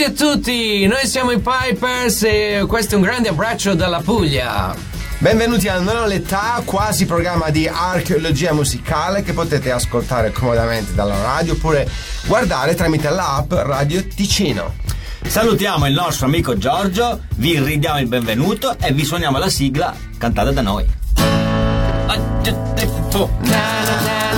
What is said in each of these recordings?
Benvenuti a tutti, noi siamo i Pipers e questo è un grande abbraccio dalla Puglia. Benvenuti a Non ho l'età, quasi programma di archeologia musicale che potete ascoltare comodamente dalla radio oppure guardare tramite l'app Radio Ticino. Salutiamo il nostro amico Giorgio, vi ridiamo il benvenuto e vi suoniamo la sigla cantata da noi. Na, na, na.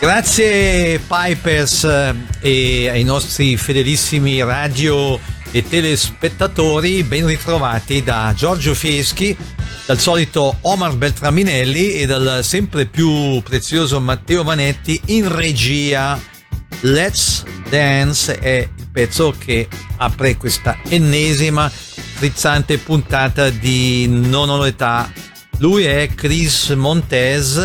Grazie Pipers eh, e ai nostri fedelissimi radio e telespettatori, ben ritrovati da Giorgio Fieschi, dal solito Omar Beltraminelli e dal sempre più prezioso Matteo Manetti in regia. Let's Dance è il pezzo che apre questa ennesima frizzante puntata di Non ho l'età lui è Chris Montez,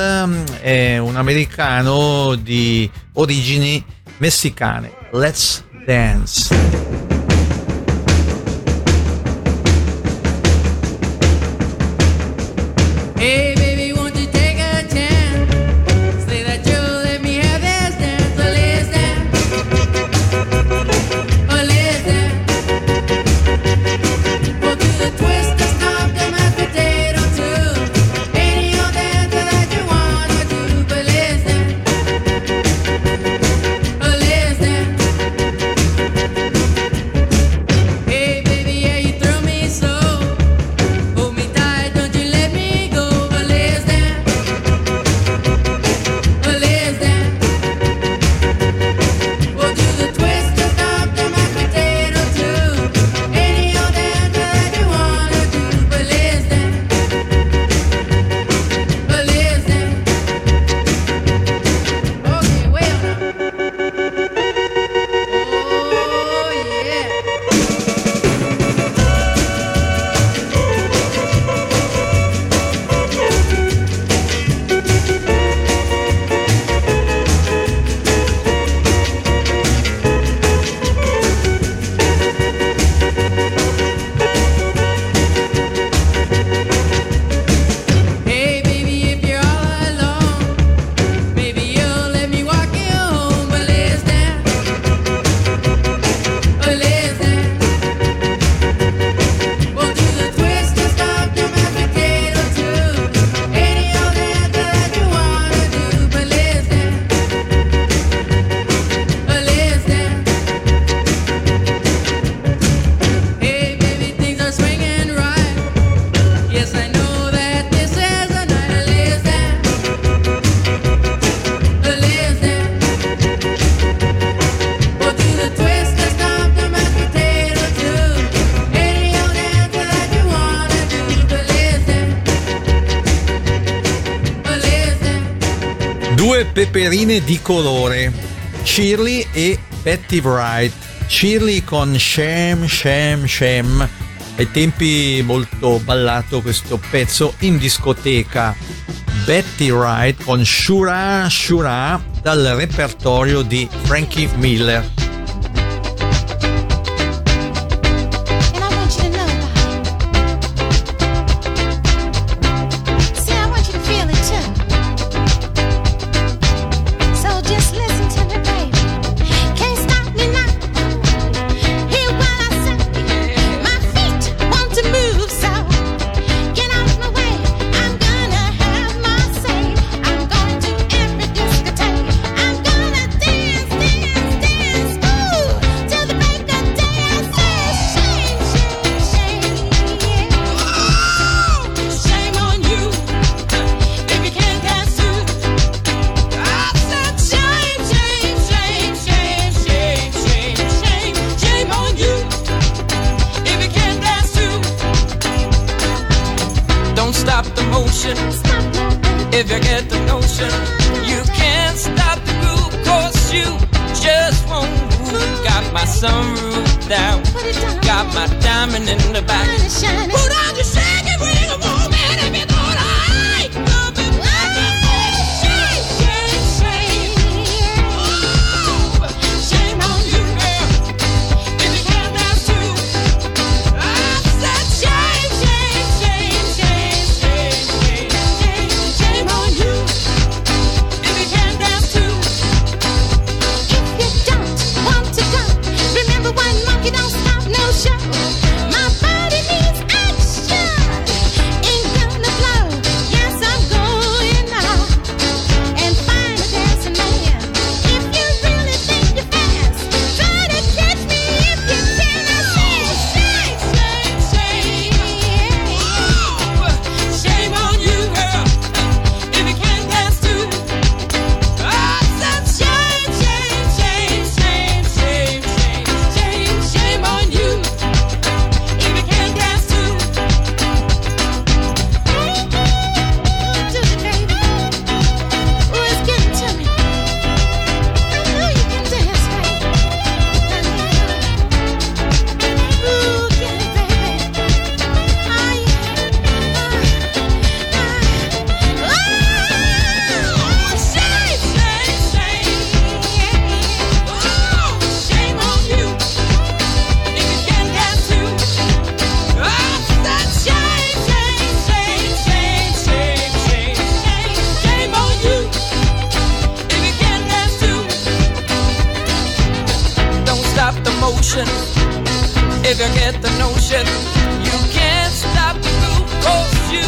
è un americano di origini messicane. Let's dance. peperine di colore, Shirley e Betty Wright. Shirley con Sham, Sham, Sham. Ai tempi molto ballato questo pezzo in discoteca. Betty Wright con Shura, Shura dal repertorio di Frankie Miller. sunroof that got my diamond in the back. Put on your shaggy ring motion. If you get the notion, you can't stop the groove, cause you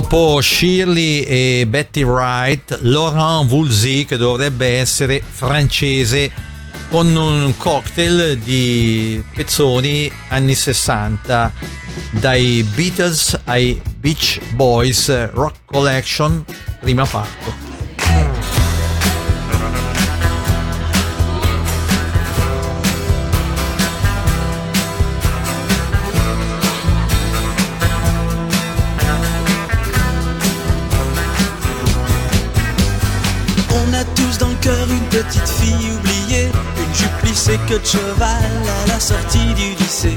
Dopo Shirley e Betty Wright, Laurent Voulzy che dovrebbe essere francese con un cocktail di pezzoni anni 60 dai Beatles ai Beach Boys Rock Collection prima parte. Petite fille oubliée, une jupe plissée que de cheval à la sortie du lycée.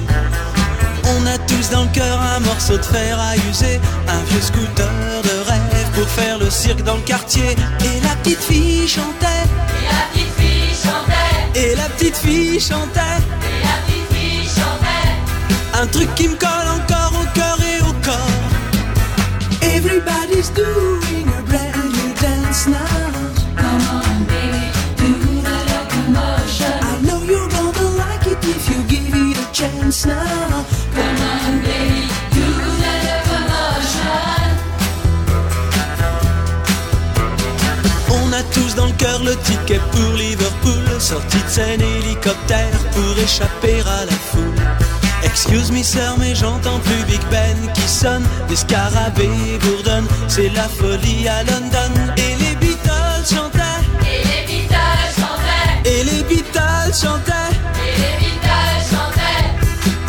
On a tous dans le cœur un morceau de fer à user, un vieux scooter de rêve pour faire le cirque dans le quartier. Et la petite fille chantait, Et la petite fille chantait, et la petite fille chantait, et la petite fille chantait. un truc qui me colle encore au cœur et au corps. Everybody's doing a brand new dance now. Chance now. Come on, baby, do the locomotion. On a tous dans le cœur le ticket pour Liverpool, sortie de scène hélicoptère pour échapper à la foule. Excuse me sir, mais j'entends plus Big Ben qui sonne, des scarabées bourdonnent, c'est la folie à London. Et les Beatles chantaient, Et les Beatles chantaient, et les Beatles chantaient,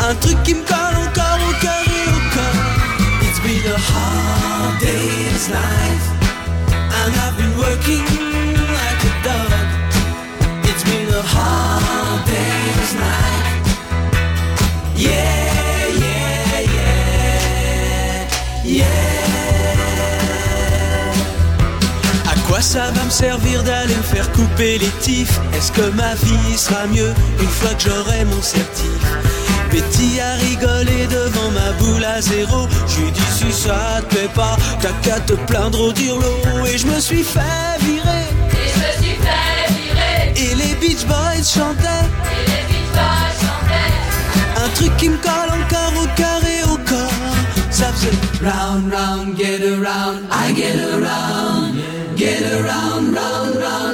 un truc qui me colle encore au cœur et au corps. It's been a hard day's life, and I've been working like a dog. It's been a hard day's night. Yeah, yeah, yeah, yeah. À quoi ça va me servir d'aller me faire couper les tifs Est-ce que ma vie sera mieux une fois que j'aurai mon certif? Betty a rigolé devant ma boule à zéro. J'ai dit si ça te plaît pas T'as qu'à te plaindre au dirlo. Et je me suis fait virer. Et je me suis fait virer, Et les Beach Boys chantaient. Et les Beatles chantaient. Un truc qui me colle encore au cœur et au corps. Ça faisait Round, round, get around. I get around Get around, round, round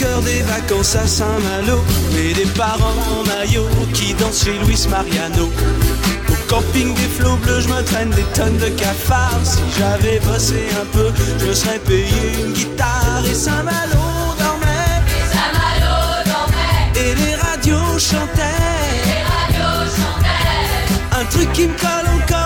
cœur des vacances à Saint-Malo Et des parents en maillot qui dansent chez Luis Mariano. Au camping des flots bleus, je me traîne des tonnes de cafards. Si j'avais bossé un peu, je me serais payé une guitare. Et Saint-Malo dormait, Et Saint-Malo dormait, et les radios chantaient. Les radios chantaient. Un truc qui me colle encore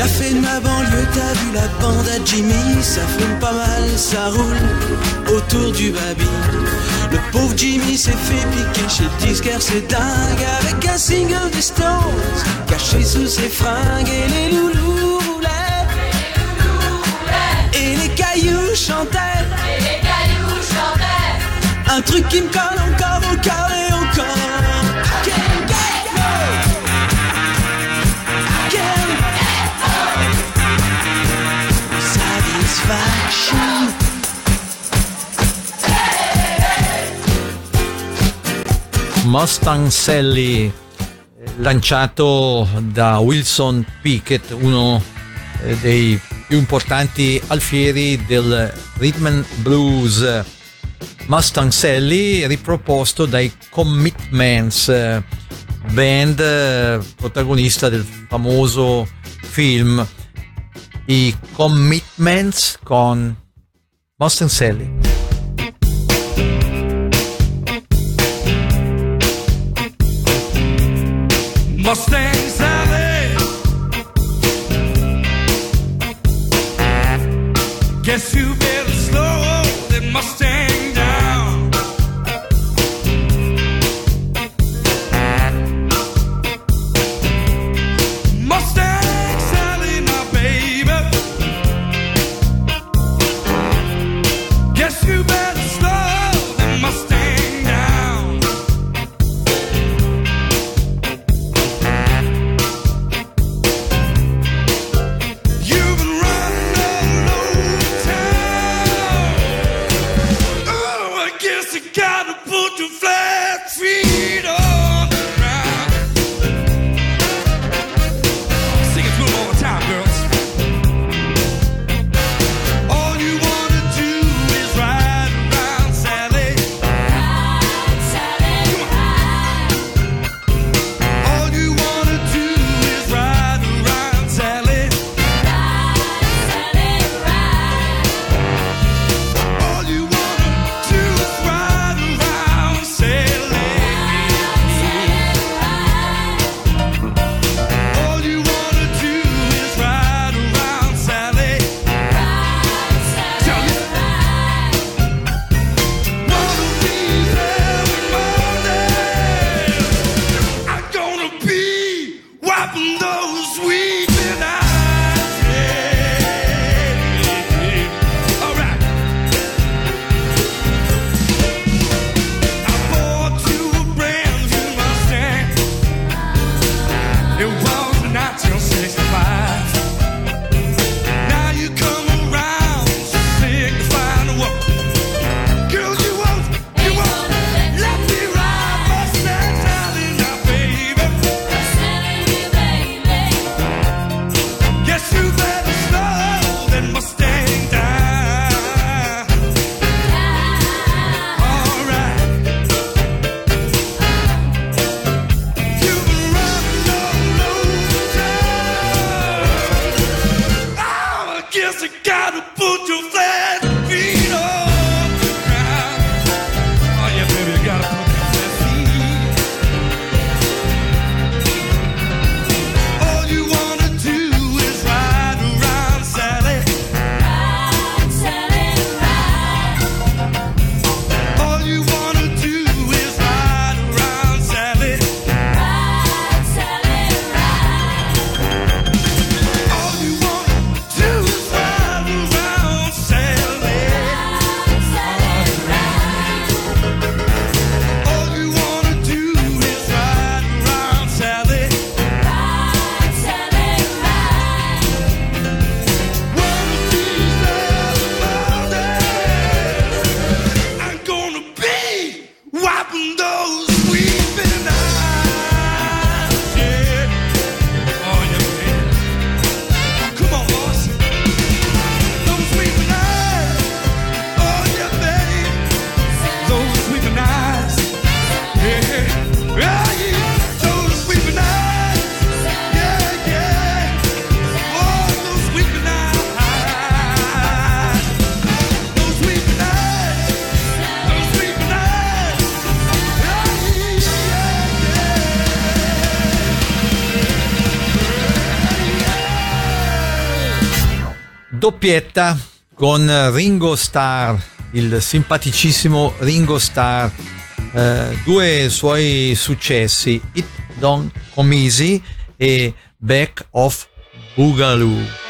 café de ma banlieue, t'as vu la bande à Jimmy Ça fume pas mal, ça roule autour du baby. Le pauvre Jimmy s'est fait piquer chez le disquaire, c'est dingue Avec un single des Stones Caché sous ses fringues Et les loulous roulaient Et les cailloux chantaient. Et les cailloux chantaient. Un truc qui me colle encore au cœur Mustang Sally lanciato da Wilson Pickett, uno eh, dei più importanti alfieri del rhythm and blues. Mustang Sally riproposto dai Commitments, band protagonista del famoso film I Commitments con Mustang Sally. Mustang Sally. Guess you better slow that Mustang doppietta con Ringo Starr, il simpaticissimo Ringo Starr, eh, due suoi successi, It Don't Come Easy e Back of Boogaloo.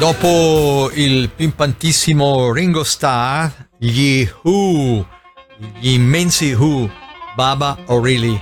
Dopo il pimpantissimo Ringo Starr, gli Who, gli immensi Who, Baba O'Reilly.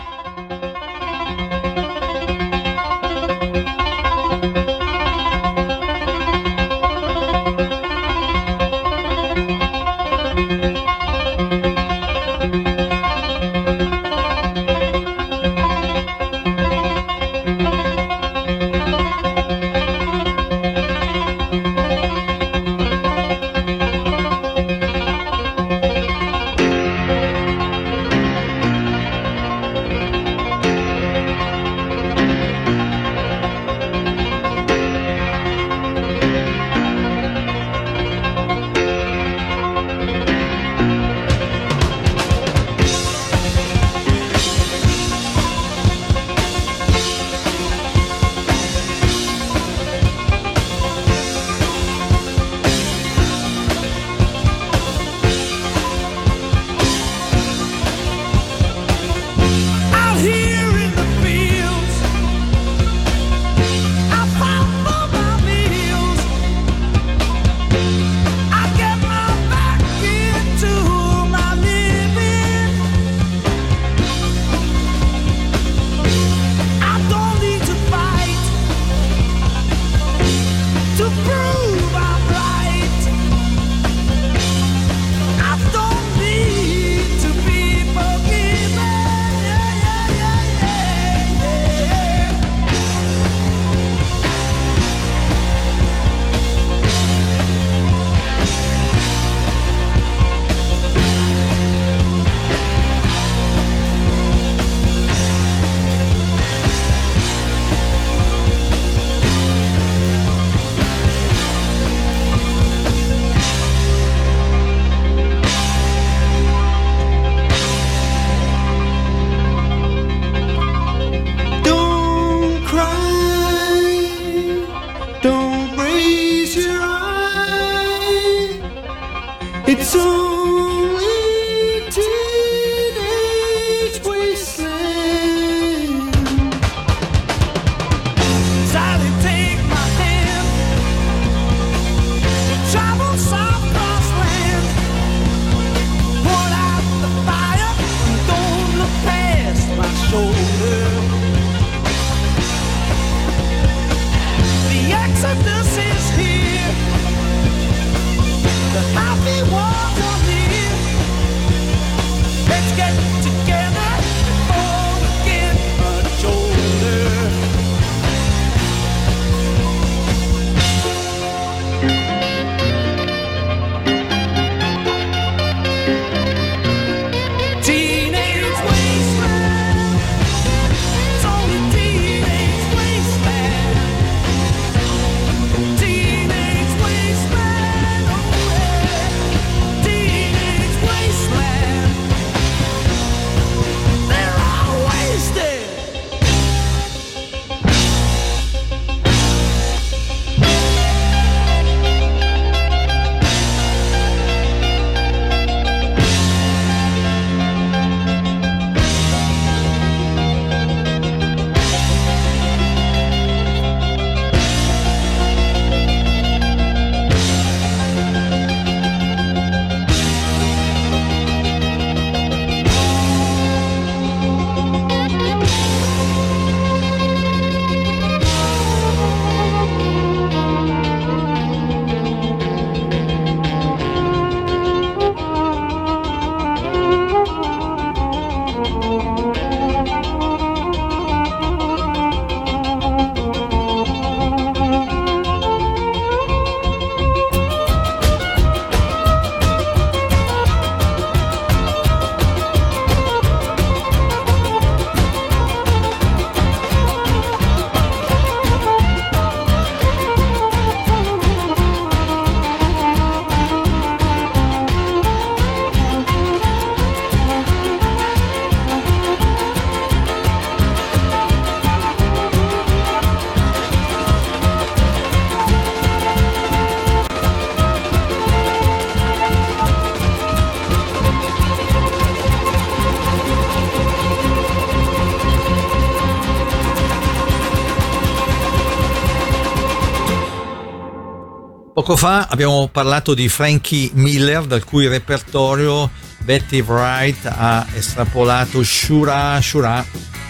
Poco fa abbiamo parlato di Frankie Miller, dal cui repertorio Betty Wright ha estrapolato Shura Shura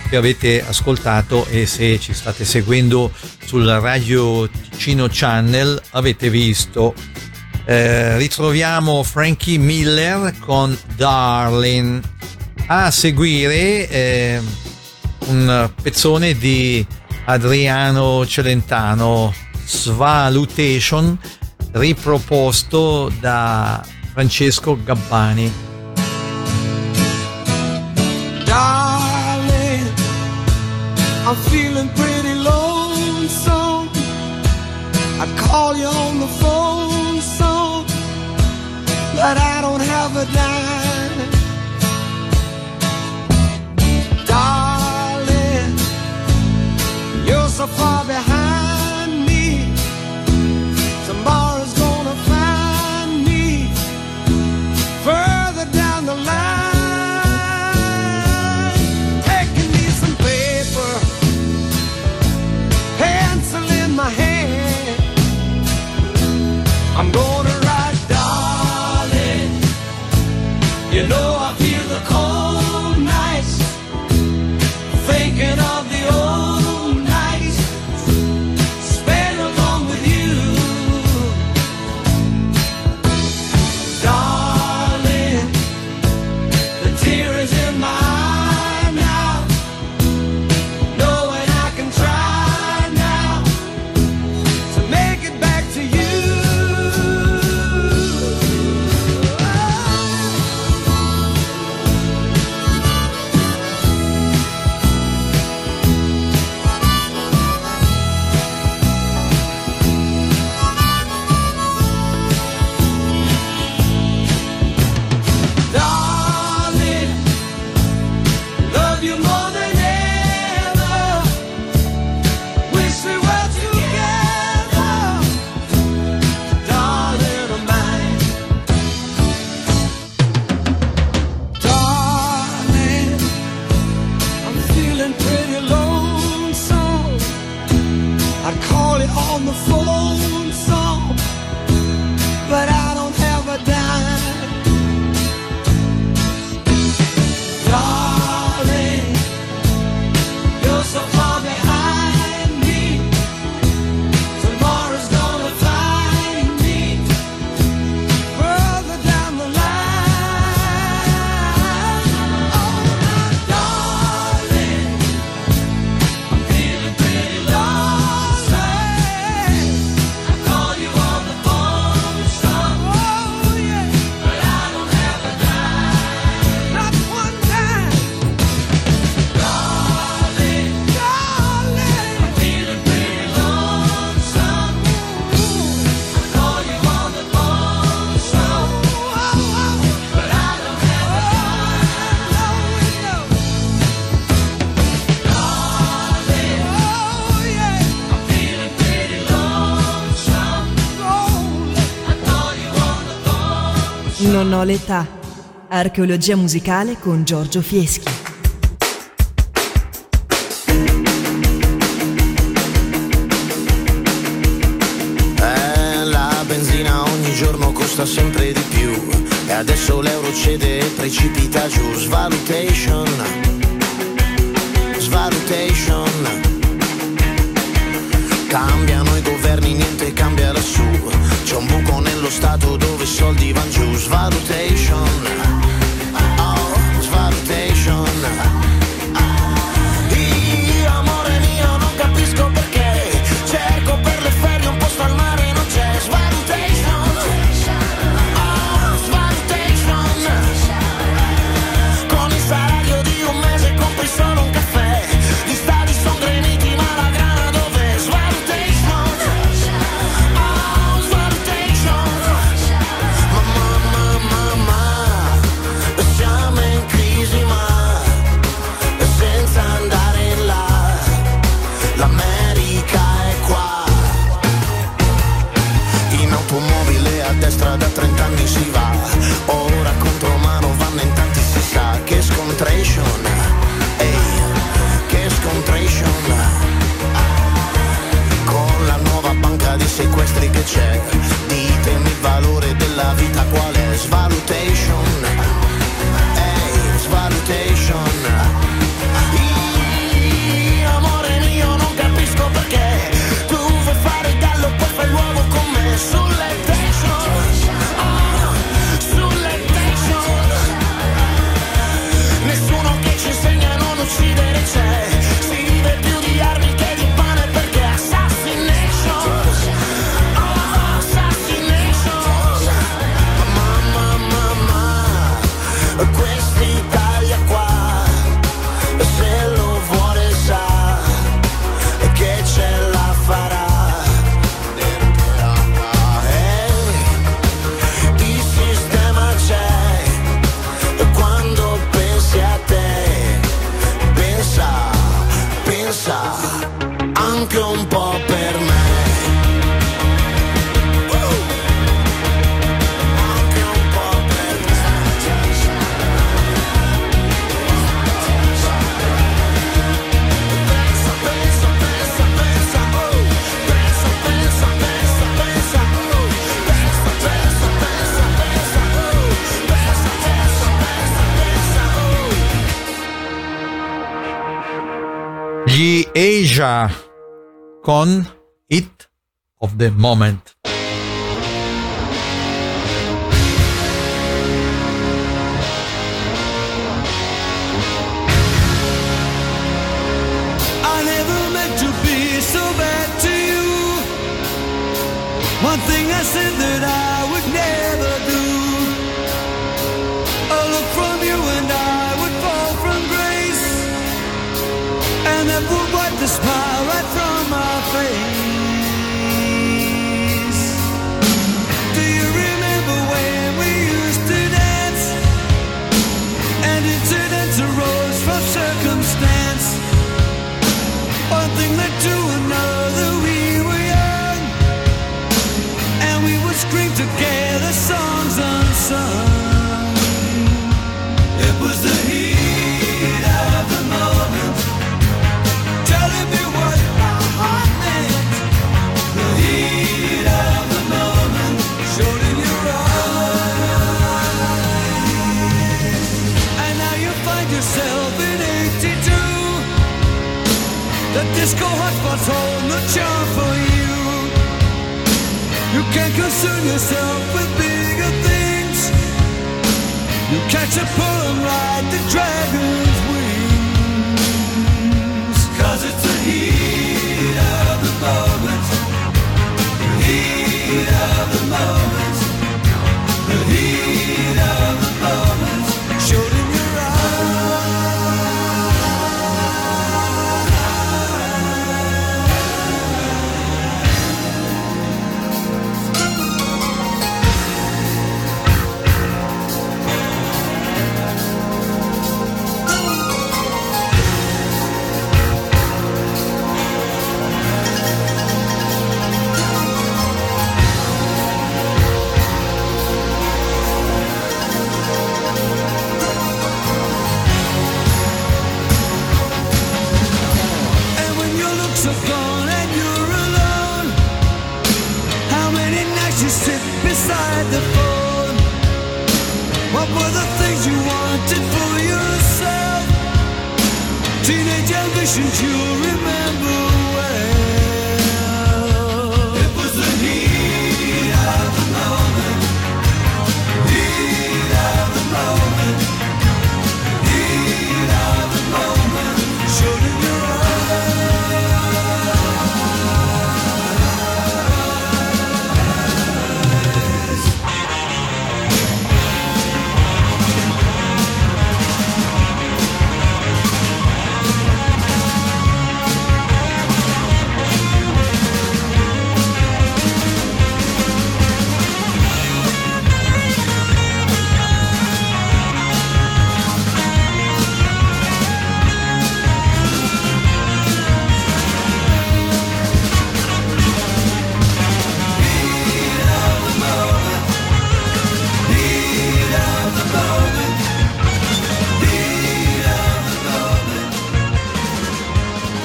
che avete ascoltato e se ci state seguendo sul Radio Ticino Channel avete visto. Eh, ritroviamo Frankie Miller con Darling. A seguire eh, un pezzone di Adriano Celentano, Svalutation, riproposto da Francesco Gabbani. Darling, I'm feeling pretty lonesome. I call you on the phone, so, but I don't have a dime. Non ho l'età. Archeologia musicale con Giorgio Fieschi. Eh, la benzina ogni giorno costa sempre di più. E adesso l'euro cede e precipita giù. Svalutation pleasure con it of the moment. yourself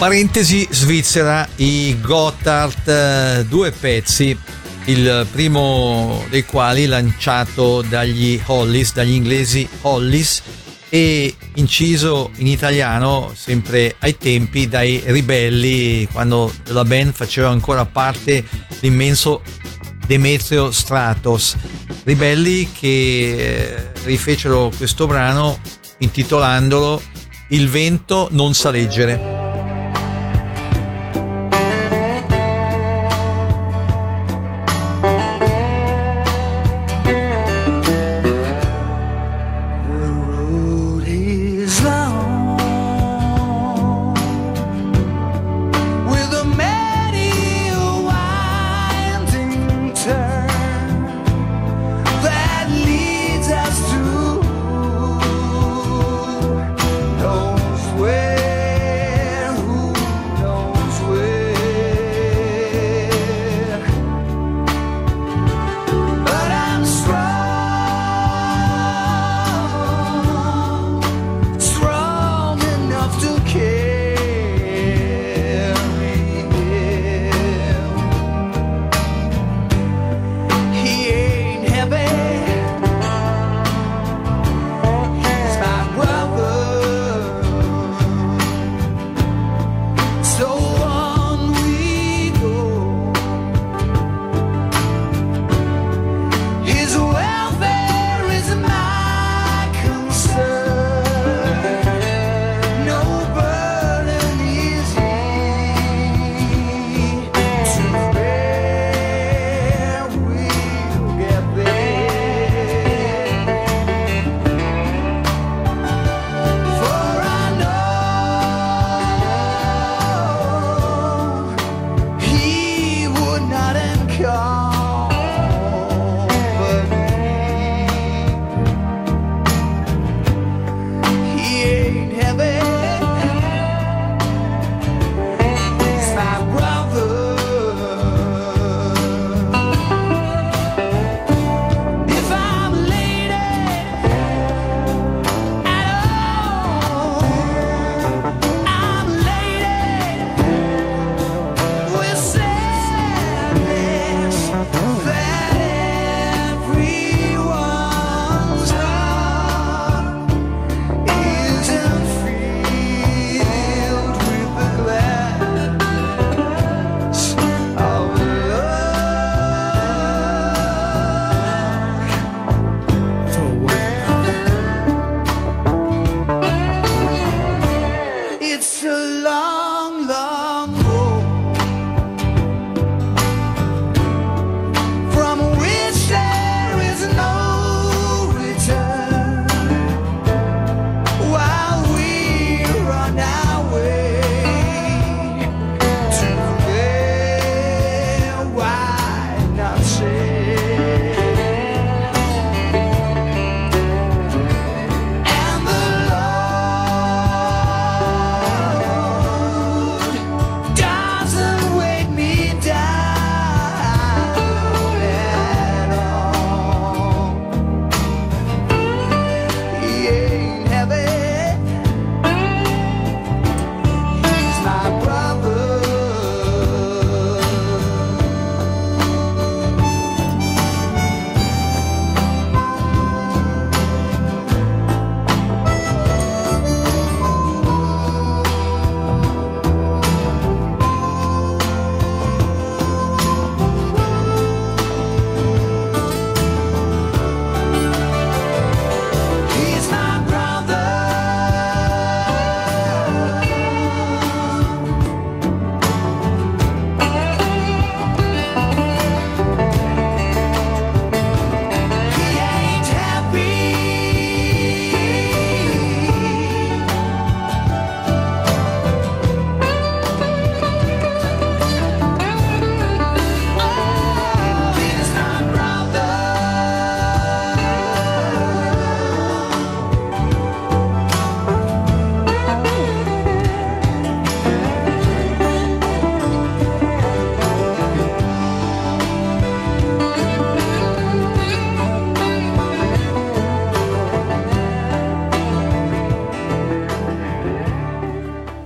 Parentesi Svizzera, i Gotthard, eh, due pezzi, il primo dei quali lanciato dagli Hollis, dagli inglesi Hollis e inciso in italiano sempre ai tempi dai ribelli quando la band faceva ancora parte l'immenso Demetrio Stratos. Ribelli che eh, rifecero questo brano intitolandolo Il vento non sa leggere.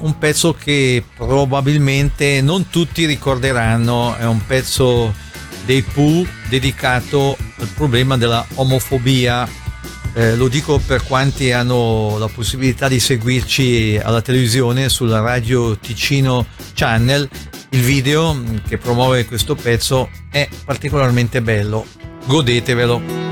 Un pezzo che probabilmente non tutti ricorderanno, è un pezzo dei Pooh dedicato al problema della omofobia. Eh, lo dico per quanti hanno la possibilità di seguirci alla televisione sulla radio Ticino Channel. Il video che promuove questo pezzo è particolarmente bello. Godetevelo.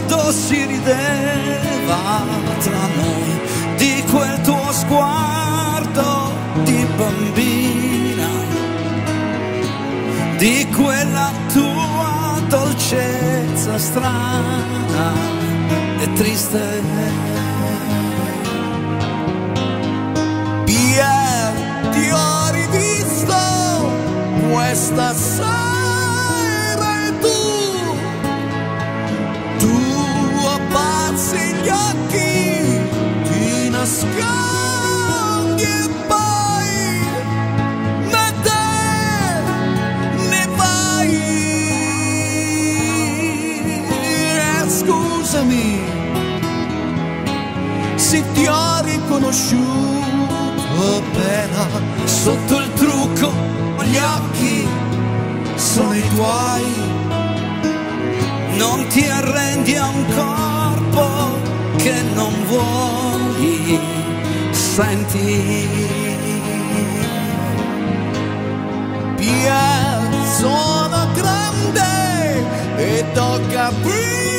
Ricordo si rideva tra noi di quel tuo sguardo di bambina, di quella tua dolcezza strana e triste. Pierre, ti ho rivisto questa sera ti ho riconosciuto appena sotto il trucco gli occhi sono i tuoi non ti arrendi a un corpo che non vuoi, senti. Sono grande ed ho capito,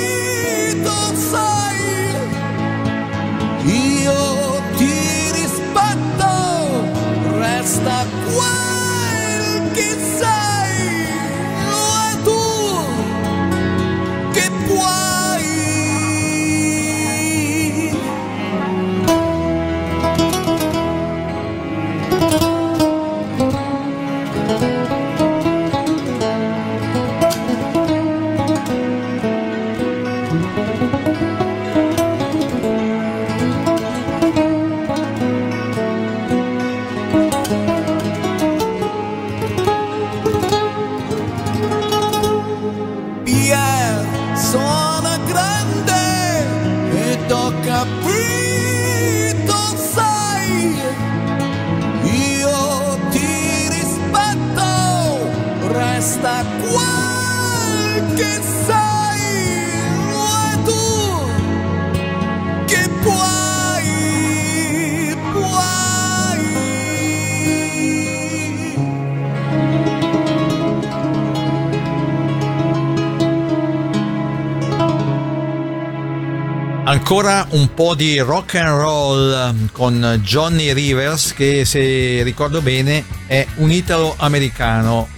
Ancora un po' di rock and roll ehm, con Johnny Rivers che se ricordo bene è un italo-americano.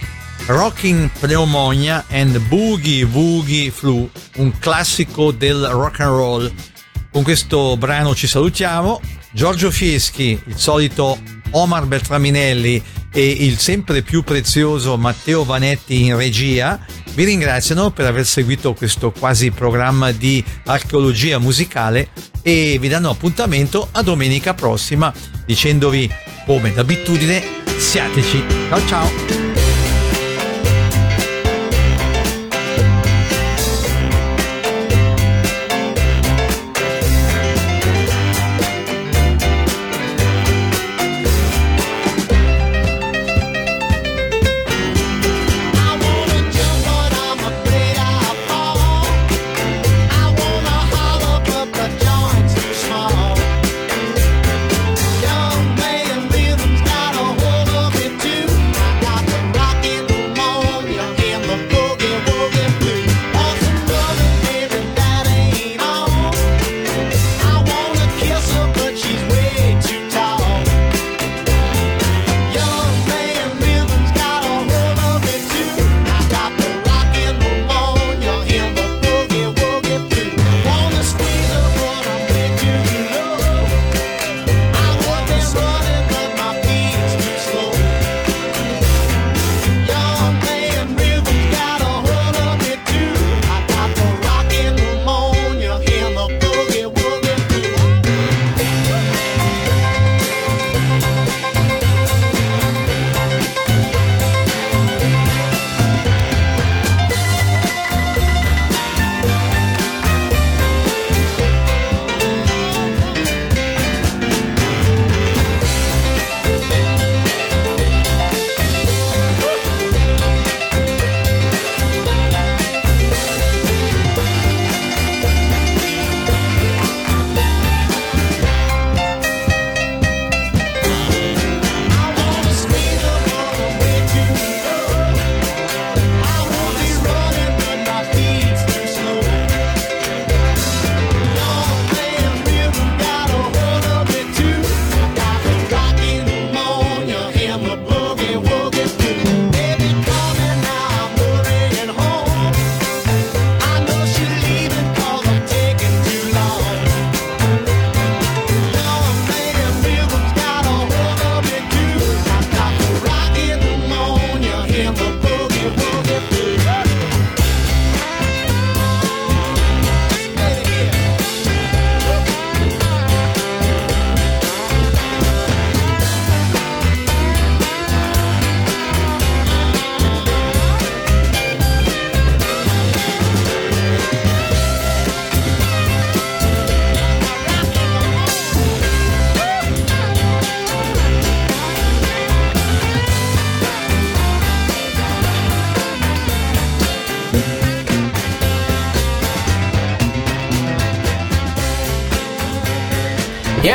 Rocking Pneumonia and Boogie Woogie Flu, un classico del rock and roll. Con questo brano ci salutiamo. Giorgio Fieschi, il solito Omar Beltraminelli e il sempre più prezioso Matteo Vanetti in regia vi ringraziano per aver seguito questo quasi programma di archeologia musicale e vi danno appuntamento a domenica prossima dicendovi come d'abitudine siateci. Ciao ciao!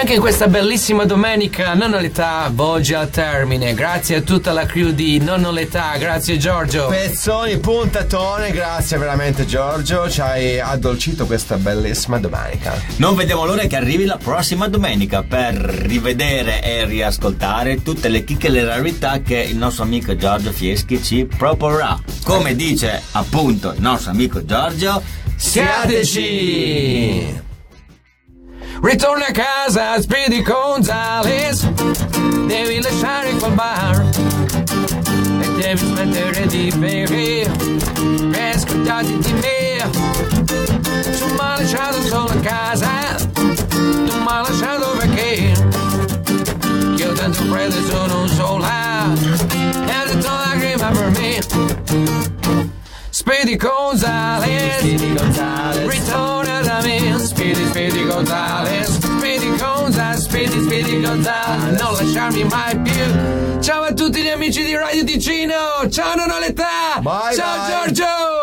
Anche in questa bellissima domenica Nonno l'età volge al termine. Grazie a tutta la crew di Nonno l'età, grazie Giorgio. Pezzoni, puntatone, grazie veramente Giorgio, ci hai addolcito questa bellissima domenica. Non vediamo l'ora che arrivi la prossima domenica per rivedere e riascoltare tutte le chicche e le rarità che il nostro amico Giorgio Fieschi ci proporrà. Come dice appunto il nostro amico Giorgio, Siateci! Ritorna a casa, Speedy Gonzales. Devi lasciare quel bar. E devi smettere di bere. E scordati di me. Tu mi hai lasciato solo a casa. Tu mi hai lasciato perché. Io tanto freddo sono solo. E tutto lacrima per me. Speedy Gonzales, Speedy Gonzales, ritorna Speedy, Gonzales, Speedy Gonzales, Speedy, Speedy Gonzales, non lasciarmi mai più. Ciao a tutti gli amici di Radio Ticino, ciao non ho l'età, Bye, ciao bye. Giorgio.